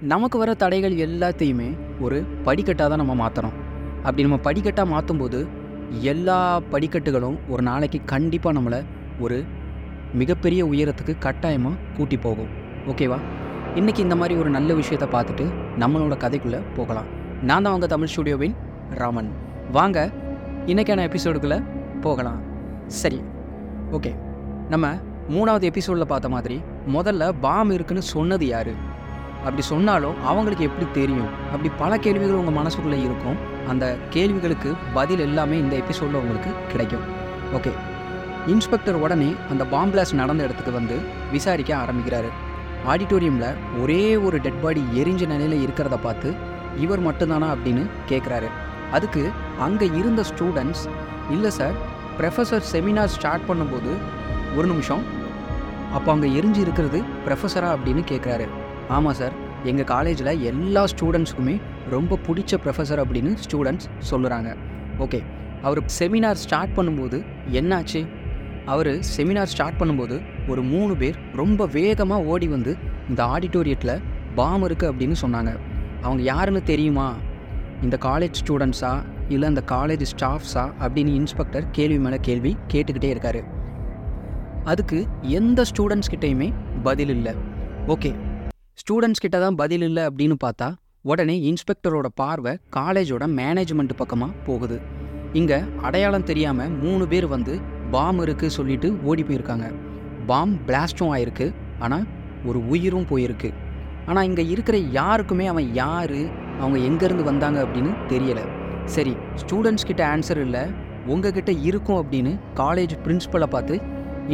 நமக்கு வர தடைகள் எல்லாத்தையுமே ஒரு படிக்கட்டாக தான் நம்ம மாற்றணும் அப்படி நம்ம படிக்கட்டாக மாற்றும்போது எல்லா படிக்கட்டுகளும் ஒரு நாளைக்கு கண்டிப்பாக நம்மளை ஒரு மிகப்பெரிய உயரத்துக்கு கட்டாயமாக கூட்டி போகும். ஓகேவா இன்றைக்கி இந்த மாதிரி ஒரு நல்ல விஷயத்தை பார்த்துட்டு நம்மளோட கதைக்குள்ளே போகலாம். நான் தான் அவங்க தமிழ் ஸ்டுடியோவின் ராமன். வாங்க இன்றைக்கான எபிசோடுக்குள்ளே போகலாம். சரி ஓகே நம்ம மூணாவது எபிசோடில் பார்த்த மாதிரி முதல்ல பாம் இருக்குன்னு சொன்னது யார்? அப்படி சொன்னாலும் அவங்களுக்கு எப்படி தெரியும்? அப்படி பல கேள்விகள் உங்கள் மனசுக்குள்ளே இருக்கும். அந்த கேள்விகளுக்கு பதில் எல்லாமே இந்த எபிசோடில் உங்களுக்கு கிடைக்கும். ஓகே இன்ஸ்பெக்டர் உடனே அந்த பாம்பிளாஸ் நடந்த இடத்துக்கு வந்து விசாரிக்க ஆரம்பிக்கிறாரு. ஆடிட்டோரியமில் ஒரே ஒரு டெட் பாடி எரிஞ்ச நிலையில் இருக்கிறத பார்த்து இவர் மட்டும்தானா அப்படின்னு கேட்குறாரு அதுக்கு அங்கே இருந்த ஸ்டூடெண்ட்ஸ் இல்லை சார் ப்ரொஃபஸர் செமினார் ஸ்டார்ட் பண்ணும்போது ஒரு நிமிஷம் அப்போ அங்கே எரிஞ்சு இருக்கிறது ப்ரொஃபஸரா அப்படின்னு கேட்குறாரு ஆமாம் சார் எங்கள் காலேஜில் எல்லா ஸ்டூடெண்ட்ஸுக்குமே ரொம்ப பிடிச்ச ப்ரொஃபஸர் அப்படின்னு ஸ்டூடெண்ட்ஸ் சொல்லுறாங்க. ஓகே அவர் செமினார் ஸ்டார்ட் பண்ணும்போது என்னாச்சு? அவர் செமினார் ஸ்டார்ட் பண்ணும்போது ஒரு மூணு பேர் ரொம்ப வேகமாக ஓடி வந்து இந்த ஆடிட்டோரியத்தில் பாம் இருக்குது அப்படின்னு சொன்னாங்க. அவங்க யாருன்னு தெரியுமா? இந்த காலேஜ் ஸ்டூடெண்ட்ஸா இல்லை இந்த காலேஜ் ஸ்டாஃப்ஸா அப்படின்னு இன்ஸ்பெக்டர் கேள்வி மேலே கேள்வி கேட்டுக்கிட்டே இருக்காரு. அதுக்கு எந்த ஸ்டூடெண்ட்ஸ் கிட்டேயுமே பதில் இல்லை. ஓகே ஸ்டூடெண்ட்ஸ் கிட்ட தான் பதில் இல்லை அப்படின்னு பார்த்தா உடனே இன்ஸ்பெக்டரோட பார்வை காலேஜோட மேனேஜ்மெண்ட் பக்கமாக போகுது. இங்கே அடையாளம் தெரியாமல் மூணு பேர் வந்து பாம் இருக்கு சொல்லிட்டு ஓடி போயிருக்காங்க. பாம் பிளாஸ்டும் ஆயிருக்கு ஆனால் ஒரு உயிரும் போயிருக்கு. ஆனால் இங்கே இருக்கிற யாருக்குமே அவன் யார் அவங்க எங்கேருந்து வந்தாங்க அப்படின்னு தெரியலை. சரி ஸ்டூடெண்ட்ஸ் கிட்ட ஆன்சர் இல்லை உங்ககிட்ட இருக்கும் அப்படின்னு காலேஜ் பிரின்ஸ்பலை பார்த்து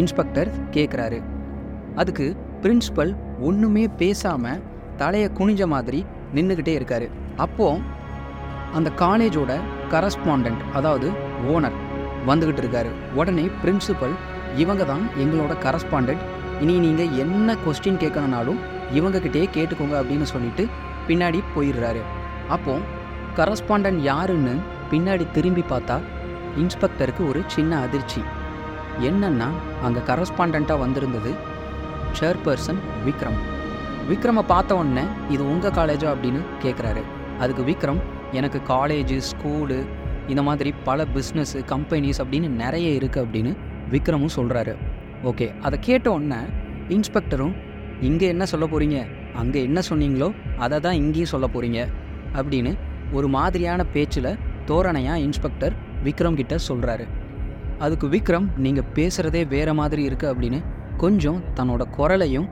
இன்ஸ்பெக்டர் கேட்குறாரு அதுக்கு பிரின்ஸிபல் ஒன்றுமே பேசாமல் தலையை குனிஞ்ச மாதிரி நின்றுக்கிட்டே இருக்காரு. அப்போது அந்த காலேஜோட கரஸ்பாண்டன்ட் அதாவது ஓனர் வந்துக்கிட்டு இருக்காரு. உடனே பிரின்சிபல் இவங்க தான் எங்களோட கரஸ்பாண்டன்ட். இனி நீங்கள் என்ன கொஸ்டின் கேட்கணுனாலும் இவங்கக்கிட்டே கேட்டுக்கோங்க அப்படின்னு சொல்லிட்டு பின்னாடி போயிடுறாரு. அப்போது கரஸ்பாண்டன்ட் யாருன்னு பின்னாடி திரும்பி பார்த்தா இன்ஸ்பெக்டருக்கு ஒரு சின்ன அதிர்ச்சி. என்னன்னா அங்கே கரஸ்பாண்டண்ட்டாக வந்திருந்தது சேர்பர்சன் விக்ரம் விக்ரமை பார்த்த உடனே இது உங்கள் காலேஜா அப்படின்னு கேட்குறாரு அதுக்கு விக்ரம் எனக்கு காலேஜு ஸ்கூலு இந்த மாதிரி பல பிஸ்னஸ்ஸு கம்பெனிஸ் அப்படின்னு நிறைய இருக்குது அப்படின்னு விக்ரமும் சொல்கிறாரு ஓகே அதை கேட்ட உடனே இன்ஸ்பெக்டரும் இங்கே என்ன சொல்ல போகிறீங்க அங்கே என்ன சொன்னீங்களோ அதை தான் இங்கேயும் சொல்ல போகிறீங்க அப்படின்னு ஒரு மாதிரியான பேச்சில் தோரணையாக இன்ஸ்பெக்டர் விக்ரம் கிட்ட சொல்கிறாரு அதுக்கு விக்ரம் நீங்கள் பேசுகிறதே வேறு மாதிரி இருக்குது அப்படின்னு கொஞ்சம் தன்னோட குரலையும்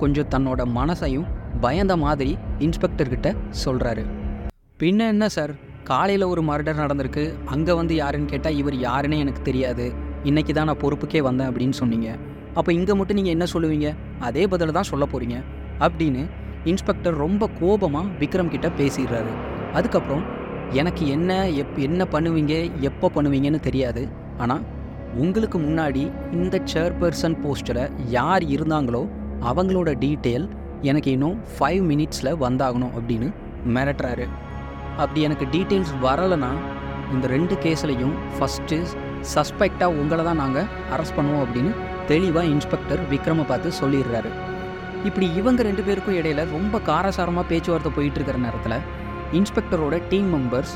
கொஞ்சம் தன்னோட மனசையும் பயந்த மாதிரி இன்ஸ்பெக்டர் கிட்ட சொல்கிறாரு பின்ன என்ன சார்? காலையில் ஒரு மர்டர் நடந்திருக்கு. அங்கே வந்து யாருன்னு கேட்டால் இவர் யாருன்னே எனக்கு தெரியாது. இன்னைக்கு தான் நான் பொறுப்புக்கே வந்தேன் அப்படின்னு சொன்னீங்க. அப்போ இங்கே மட்டும் நீங்கள் என்ன சொல்லுவீங்க? அதே பதில் தான் சொல்ல போகிறீங்க அப்படின்னு இன்ஸ்பெக்டர் ரொம்ப கோபமாக விக்ரம் கிட்ட பேசிடுறாரு. அதுக்கப்புறம் எனக்கு என்ன எப் என்ன பண்ணுவீங்க? எப்போ பண்ணுவீங்கன்னு தெரியாது. ஆனால் உங்களுக்கு முன்னாடி இந்த சேர்பர்சன் போஸ்டில் யார் இருந்தாங்களோ அவங்களோட டீட்டெயில் எனக்கு இன்னும் ஃபைவ் மினிட்ஸில் வந்தாகணும் அப்படின்னு மிரட்டுறாரு. அப்படி எனக்கு டீட்டெயில்ஸ் வரலைன்னா இந்த ரெண்டு கேஸ்லையும் ஃபஸ்ட்டு சஸ்பெக்டாக உங்களை தான் நாங்கள் அரெஸ்ட் பண்ணுவோம் அப்படின்னு தெளிவாக இன்ஸ்பெக்டர் விக்ரமை பார்த்து சொல்லிடுறாரு. இப்படி இவங்க ரெண்டு பேருக்கும் இடையில ரொம்ப காரசாரமாக பேச்சுவார்த்தை போயிட்டு இருக்கிற நேரத்தில் இன்ஸ்பெக்டரோட டீம் மெம்பர்ஸ்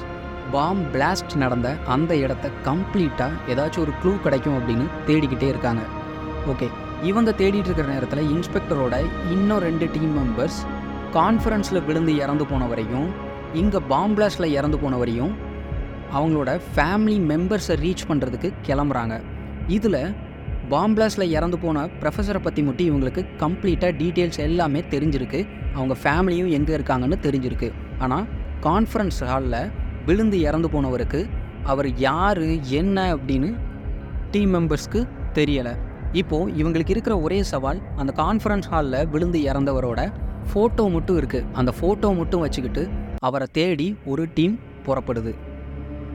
பாம் பிளாஸ்ட் நடந்த அந்த இடத்த கம்ப்ளீட்டாக ஏதாச்சும் ஒரு க்ளூ கிடைக்கும் அப்படின்னு தேடிக்கிட்டே இருக்காங்க. ஓகே இவங்க தேடிட்டு இருக்கிற நேரத்தில் இன்ஸ்பெக்டரோட இன்னும் ரெண்டு டீம் மெம்பர்ஸ் கான்ஃபரன்ஸில் விழுந்து இறந்து போன வரையும் இங்கே பாம் பிளாஸ்டில் இறந்து போன வரையும் அவங்களோட ஃபேமிலி மெம்பர்ஸை ரீச் பண்ணுறதுக்கு கிளம்புறாங்க. இதில் பாம்பிளாஸில் இறந்து போன ப்ரொஃபஸரை பற்றி மட்டும் இவங்களுக்கு கம்ப்ளீட்டாக டீட்டெயில்ஸ் எல்லாமே தெரிஞ்சிருக்கு. அவங்க ஃபேமிலியும் எங்கே இருக்காங்கன்னு தெரிஞ்சிருக்கு. ஆனால் கான்ஃபரன்ஸ் ஹாலில் விழுந்து இறந்து போனவருக்கு அவர் யார் என்ன அப்படின்னு டீம் மெம்பர்ஸ்க்கு தெரியலை. இப்போது இவங்களுக்கு இருக்கிற ஒரே சவால் அந்த கான்ஃபரன்ஸ் ஹாலில் விழுந்து இறந்தவரோட ஃபோட்டோ மட்டும் இருக்குது அந்த ஃபோட்டோ மட்டும் வச்சுக்கிட்டு அவரை தேடி ஒரு டீம் புறப்படுது.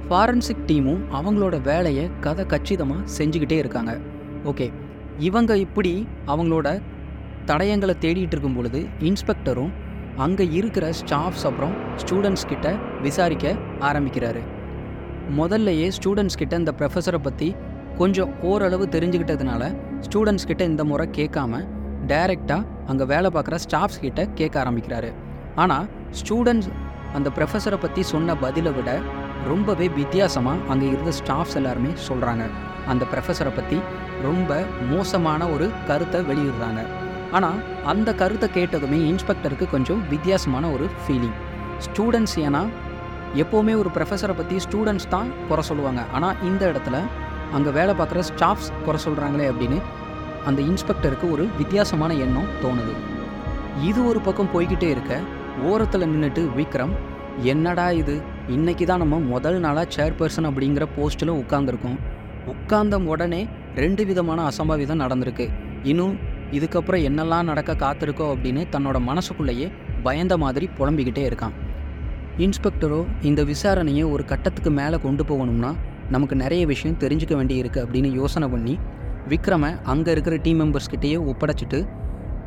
ஃபாரன்சிக் டீமும் அவங்களோட வேலையை கதை கச்சிதமாக செஞ்சுக்கிட்டே இருக்காங்க. ஓகே இவங்க இப்படி அவங்களோட தடயங்களை தேடிட்டு இருக்கும் பொழுது இன்ஸ்பெக்டரும் அங்கே இருக்கிற ஸ்டாஃப்ஸ் அப்புறம் ஸ்டூடெண்ட்ஸ் கிட்ட விசாரிக்க ஆரம்பிக்கிறாரு. முதல்லையே ஸ்டூடெண்ட்ஸ் கிட்ட இந்த ப்ரொஃபஸரை பற்றி கொஞ்சம் ஓரளவு தெரிஞ்சுக்கிட்டதுனால ஸ்டூடெண்ட்ஸ் கிட்ட இந்த முறை கேட்காம டைரெக்டாக அங்கே வேலை பார்க்குற ஸ்டாஃப்ஸ் கிட்ட கேட்க ஆரம்பிக்கிறாரு. ஆனால் ஸ்டூடெண்ட்ஸ் அந்த ப்ரொஃபஸரை பற்றி சொன்ன பதிலை விட ரொம்பவே வித்தியாசமாக அங்கே இருந்த ஸ்டாஃப்ஸ் எல்லாருமே சொல்கிறாங்க அந்த ப்ரொஃபஸரை பற்றி ரொம்ப மோசமான ஒரு கருத்தை வெளியிடுறாங்க. ஆனால் அந்த கருத்தை கேட்டதுமே இன்ஸ்பெக்டருக்கு கொஞ்சம் வித்தியாசமான ஒரு ஃபீலிங் ஸ்டூடெண்ட்ஸ் ஏன்னா எப்போவுமே ஒரு ப்ரொஃபஸரை பற்றி ஸ்டூடெண்ட்ஸ் தான் குறை சொல்லுவாங்க. ஆனால் இந்த இடத்துல அங்கே வேலை பார்க்குற ஸ்டாஃப்ஸ் குறை சொல்கிறாங்களே அப்படின்னு அந்த இன்ஸ்பெக்டருக்கு ஒரு வித்தியாசமான எண்ணம் தோணுது. இது ஒரு பக்கம் போய்கிட்டே இருக்க ஓரத்தில் நின்றுட்டு விக்ரம் என்னடா இது? இன்னைக்கு தான் நம்ம முதல் நாளாக சேர்பர்சன் அப்படிங்கிற போஸ்ட்டில் உட்காந்துருக்கோம் உட்கார்ந்த உடனே ரெண்டு விதமான அசம்பாவிதம் நடந்திருக்கு. இன்னும் இதுக்கப்புறம் என்னெல்லாம் நடக்க காத்திருக்கோ அப்படின்னு தன்னோட மனசுக்குள்ளேயே பயந்த மாதிரி புலம்பிக்கிட்டே இருக்கான். இன்ஸ்பெக்டரோ இந்த விசாரணையை ஒரு கட்டத்துக்கு மேலே கொண்டு போகணும்னா நமக்கு நிறைய விஷயம் தெரிஞ்சுக்க வேண்டியிருக்கு அப்படின்னு யோசனை பண்ணி விக்ரமை அங்கே இருக்கிற டீம் மெம்பர்ஸ்கிட்டேயே ஒப்படைச்சிட்டு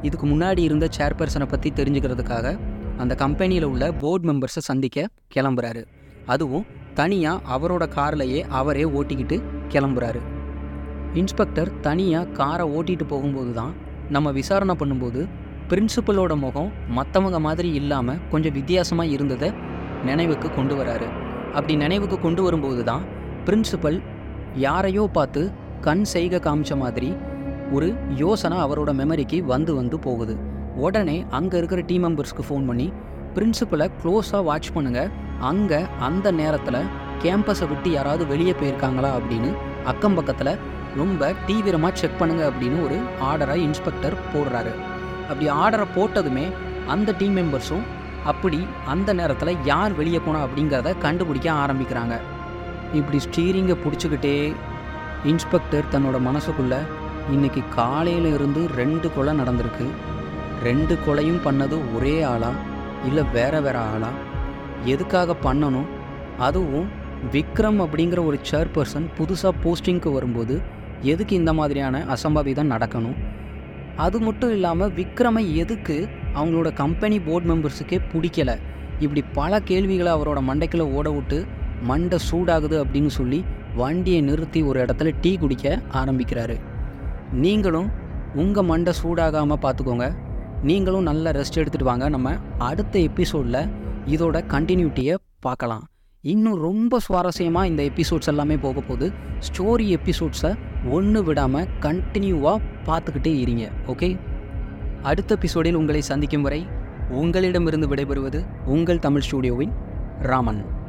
இதுக்கு முன்னாடி இருந்த சேர்பர்சனை பற்றி தெரிஞ்சுக்கிறதுக்காக அந்த கம்பெனியில் உள்ள போர்டு மெம்பர்ஸை சந்திக்க கிளம்புறாரு. அதுவும் தனியாக அவரோட கார்லையே அவரே ஓட்டிக்கிட்டு கிளம்புறாரு. இன்ஸ்பெக்டர் தனியாக காரை ஓட்டிகிட்டு போகும்போது தான் நம்ம விசாரணை பண்ணும்போது பிரின்சிபலோட முகம் மற்றவங்க மாதிரி இல்லாமல் கொஞ்சம் வித்தியாசமாக இருந்ததை நினைவுக்கு கொண்டு வராரு. அப்படி நினைவுக்கு கொண்டு வரும்போது தான் பிரின்சிபல் யாரையோ பார்த்து கண் செய்க காமிச்ச மாதிரி ஒரு யோசனை அவரோட மெமரிக்கு வந்து வந்து போகுது. உடனே அங்கே இருக்கிற டீம் மெம்பர்ஸ்க்கு ஃபோன் பண்ணி பிரின்சிபலை க்ளோஸாக வாட்ச் பண்ணுங்கள் அங்கே அந்த நேரத்தில் கேம்பஸை விட்டு யாராவது வெளியே போயிருக்காங்களா? அப்படின்னு அக்கம் பக்கத்தில் ரொம்ப தீவிரமாக செக் பண்ணுங்க அப்படின்னு ஒரு ஆர்டரை இன்ஸ்பெக்டர் போடுறாரு. அப்படி ஆர்டரை போட்டதுமே அந்த டீம் மெம்பர்ஸும் அப்படி அந்த நேரத்தில் யார் வெளியே போனா அப்படிங்கிறத கண்டுபிடிக்க ஆரம்பிக்கிறாங்க. இப்படி ஸ்டீரிங்கை பிடிச்சிக்கிட்டே இன்ஸ்பெக்டர் தன்னோட மனசுக்குள்ளே இன்னைக்கு காலையில இருந்து ரெண்டு கொலை நடந்திருக்கு. ரெண்டு கொலையும் பண்ணது ஒரே ஆளா இல்லை வேற வேற ஆளா? எதுக்காக பண்ணணும்? அதுவும் விக்ரம் அப்படிங்கிற ஒரு சேர்பர்சன் புதுசாக போஸ்டிங்க்கு வரும்போது எதுக்கு இந்த மாதிரியான அசம்பாவிதம் நடக்கணும்? அது மட்டும் இல்லாமல் விக்ரமை எதுக்கு அவங்களோட கம்பெனி போர்ட் மெம்பர்ஸுக்கே பிடிக்கல? இப்படி பல கேள்விகளை அவரோட மண்டைக்குள்ளே ஓட விட்டு மண்டை சூடாகுது அப்படின்னு சொல்லி வண்டியை நிறுத்தி ஒரு இடத்துல டீ குடிக்க ஆரம்பிக்கிறாரு. நீங்களும் உங்கள் மண்டை சூடாகாமல் பார்த்துக்கோங்க நீங்களும் நல்ல ரெஸ்ட் எடுத்துகிட்டு வாங்க. நம்ம அடுத்த எபிசோடில் இதோட கண்டினியூட்டியை பார்க்கலாம். இன்னும் ரொம்ப சுவாரஸ்யமாக இந்த எபிசோட்ஸ் எல்லாமே போக போகுது. ஸ்டோரி எபிசோட்ஸை ஒன்று விடாமல் கண்டினியூவாக பார்த்துக்கிட்டே இருங்க ஓகே அடுத்த எபிசோடில் உங்களை சந்திக்கும் வரை உங்களிடமிருந்து விடைபெறுவது உங்கள் தமிழ் ஸ்டூடியோவின் ராமன்.